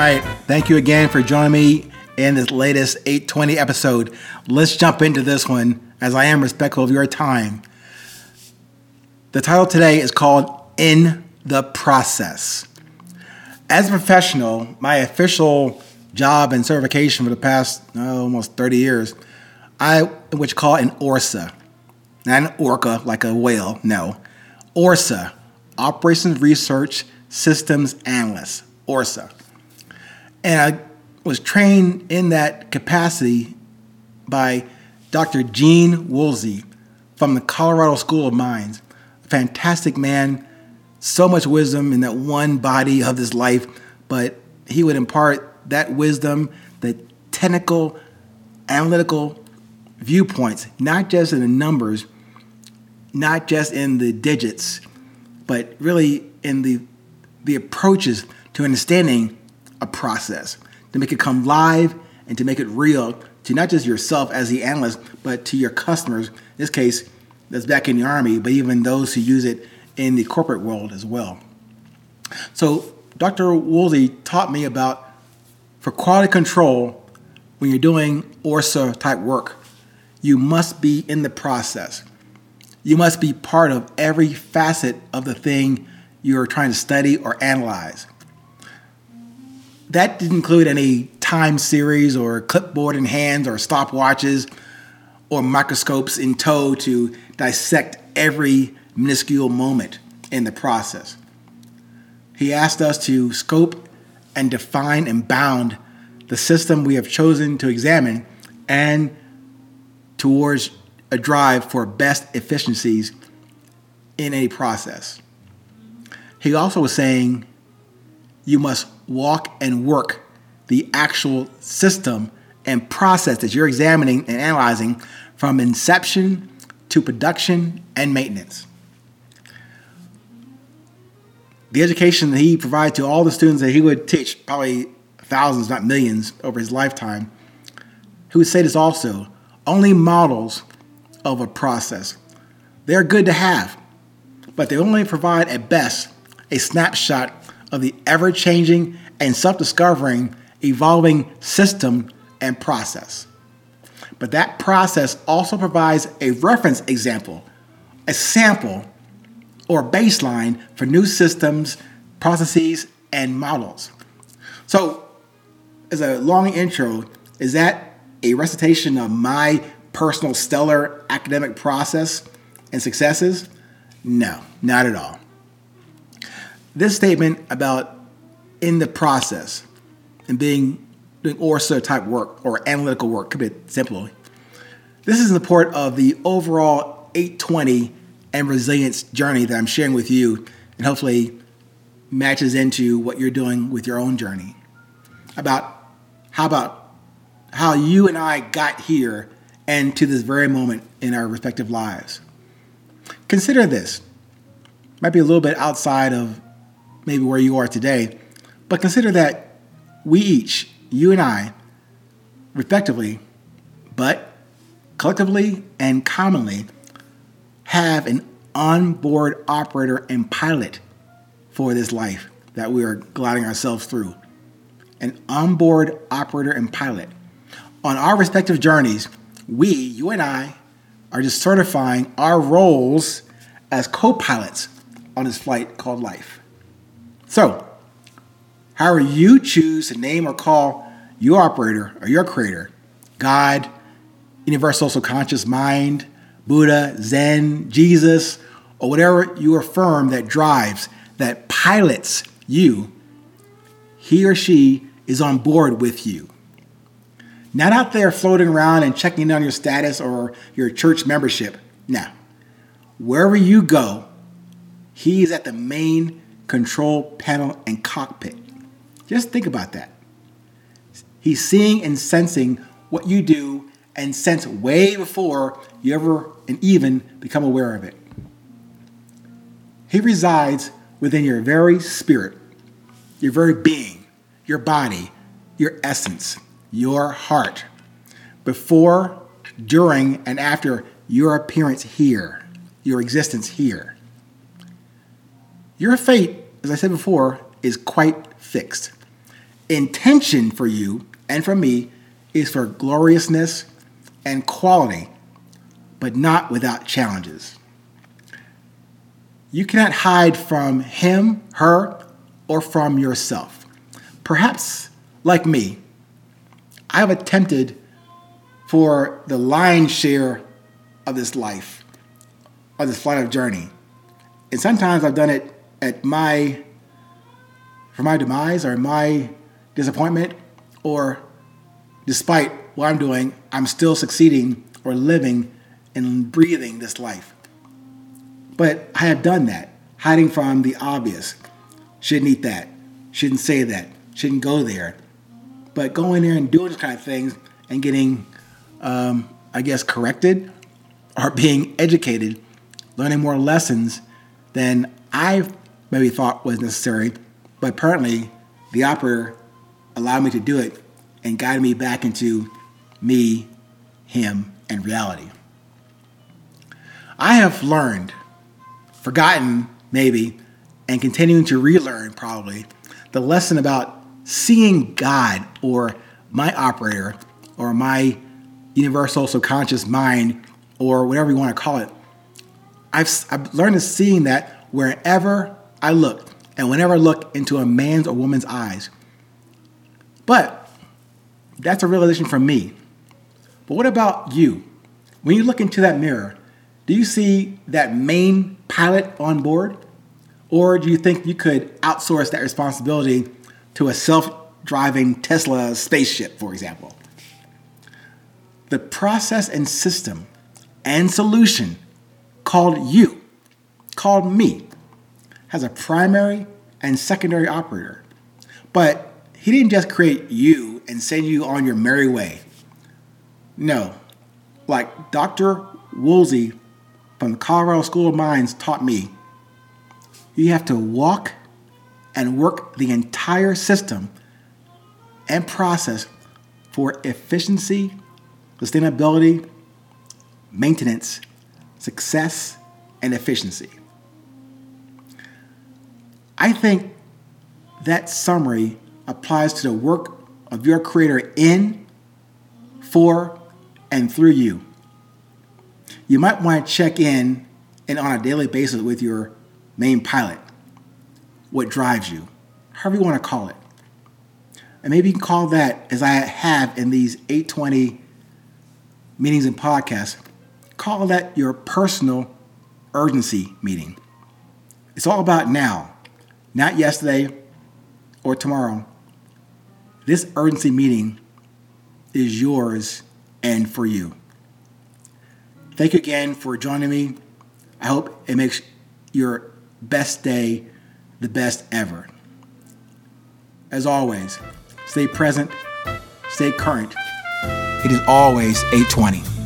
right. Thank you again for joining me in this latest 820 episode. Let's jump into this one as I am respectful of your time. The title today is called In the Process. As a professional, my official job and certification for the past oh, almost 30 years, I which call an ORSA. Not an orca like a whale, no. ORSA, Operations Research Systems Analyst, ORSA. And I was trained in that capacity by Dr. Gene Woolsey from the Colorado School of Mines. A fantastic man, so much wisdom in that one body of his life, but he would impart that wisdom, the technical, analytical viewpoints, not just in the numbers, not just in the digits, but really in the the approaches to understanding a process, to make it come live and to make it real to not just yourself as the analyst, but to your customers. In this case, that's back in the Army, but even those who use it in the corporate world as well. So, Dr. Woolsey taught me about for quality control, when you're doing ORSA type work, you must be in the process. You must be part of every facet of the thing you're trying to study or analyze. That didn't include any time series or clipboard in hands or stopwatches or microscopes in tow to dissect every minuscule moment in the process. He asked us to scope and define and bound the system we have chosen to examine and towards a drive for best efficiencies in any process. He also was saying you must walk and work the actual system and process that you're examining and analyzing from inception to production and maintenance. The education that he provided to all the students that he would teach, probably thousands, not millions, over his lifetime, he would say this also only models of a process. They're good to have, but they only provide at best a snapshot of the ever changing and self discovering evolving system and process. But that process also provides a reference example, a sample or baseline for new systems, processes, and models. So, as a long intro, is that a recitation of my personal stellar academic process and successes? No, not at all. This statement about in the process and being doing ORSA type work or analytical work, could be simple. This is the part of the overall 820 and resilience journey that I'm sharing with you and hopefully matches into what you're doing with your own journey. About how about how you and I got here and to this very moment in our respective lives. Consider this. Might be a little bit outside of maybe where you are today, but consider that we each, you and I, respectively, but collectively and commonly, have an onboard operator and pilot for this life that we are gliding ourselves through. An onboard operator and pilot. On our respective journeys, we, you and I, are just certifying our roles as co pilots on this flight called life. So, however you choose to name or call your operator or your creator, God, universal subconscious mind, Buddha, Zen, Jesus, or whatever you affirm that drives, that pilots you, he or she is on board with you. Not out there floating around and checking in on your status or your church membership. Now, wherever you go, he is at the main control panel and cockpit. Just think about that. He's seeing and sensing what you do and sense way before you ever and even become aware of it. He resides within your very spirit, your very being, your body, your essence, your heart, before, during, and after your appearance here, your existence here. Your fate, as I said before, is quite fixed. intention for you and for me is for gloriousness and quality, but not without challenges. You cannot hide from him, her, or from yourself. Perhaps, like me, I have attempted for the lion's share of this life, of this flight of journey. And sometimes I've done it at my, for my demise or my disappointment, or despite what I'm doing, I'm still succeeding or living and breathing this life. But I have done that, hiding from the obvious. Shouldn't eat that, shouldn't say that, shouldn't go there. But going there and doing this kind of things and getting, um, I guess, corrected or being educated, learning more lessons than I maybe thought was necessary. But apparently, the operator allowed me to do it and guided me back into me, him, and reality. I have learned, forgotten maybe, and continuing to relearn probably the lesson about seeing God or my operator or my universal subconscious mind or whatever you want to call it. I've, I've learned to seeing that wherever I look and whenever I look into a man's or woman's eyes. But that's a realization for me. But what about you? When you look into that mirror, do you see that main pilot on board? Or do you think you could outsource that responsibility to a self driving Tesla spaceship, for example? The process and system and solution called you, called me, has a primary and secondary operator. But he didn't just create you and send you on your merry way. No, like Dr. Woolsey from the Colorado School of Mines taught me, you have to walk and work the entire system and process for efficiency, sustainability, maintenance, success, and efficiency. I think that summary applies to the work of your Creator in, for, and through you. You might want to check in and on a daily basis with your main pilot. What drives you, however you want to call it. And maybe you can call that, as I have in these 820 meetings and podcasts, call that your personal urgency meeting. It's all about now, not yesterday or tomorrow. This urgency meeting is yours and for you. Thank you again for joining me. I hope it makes your best day the best ever. As always, stay present, stay current. It is always 820.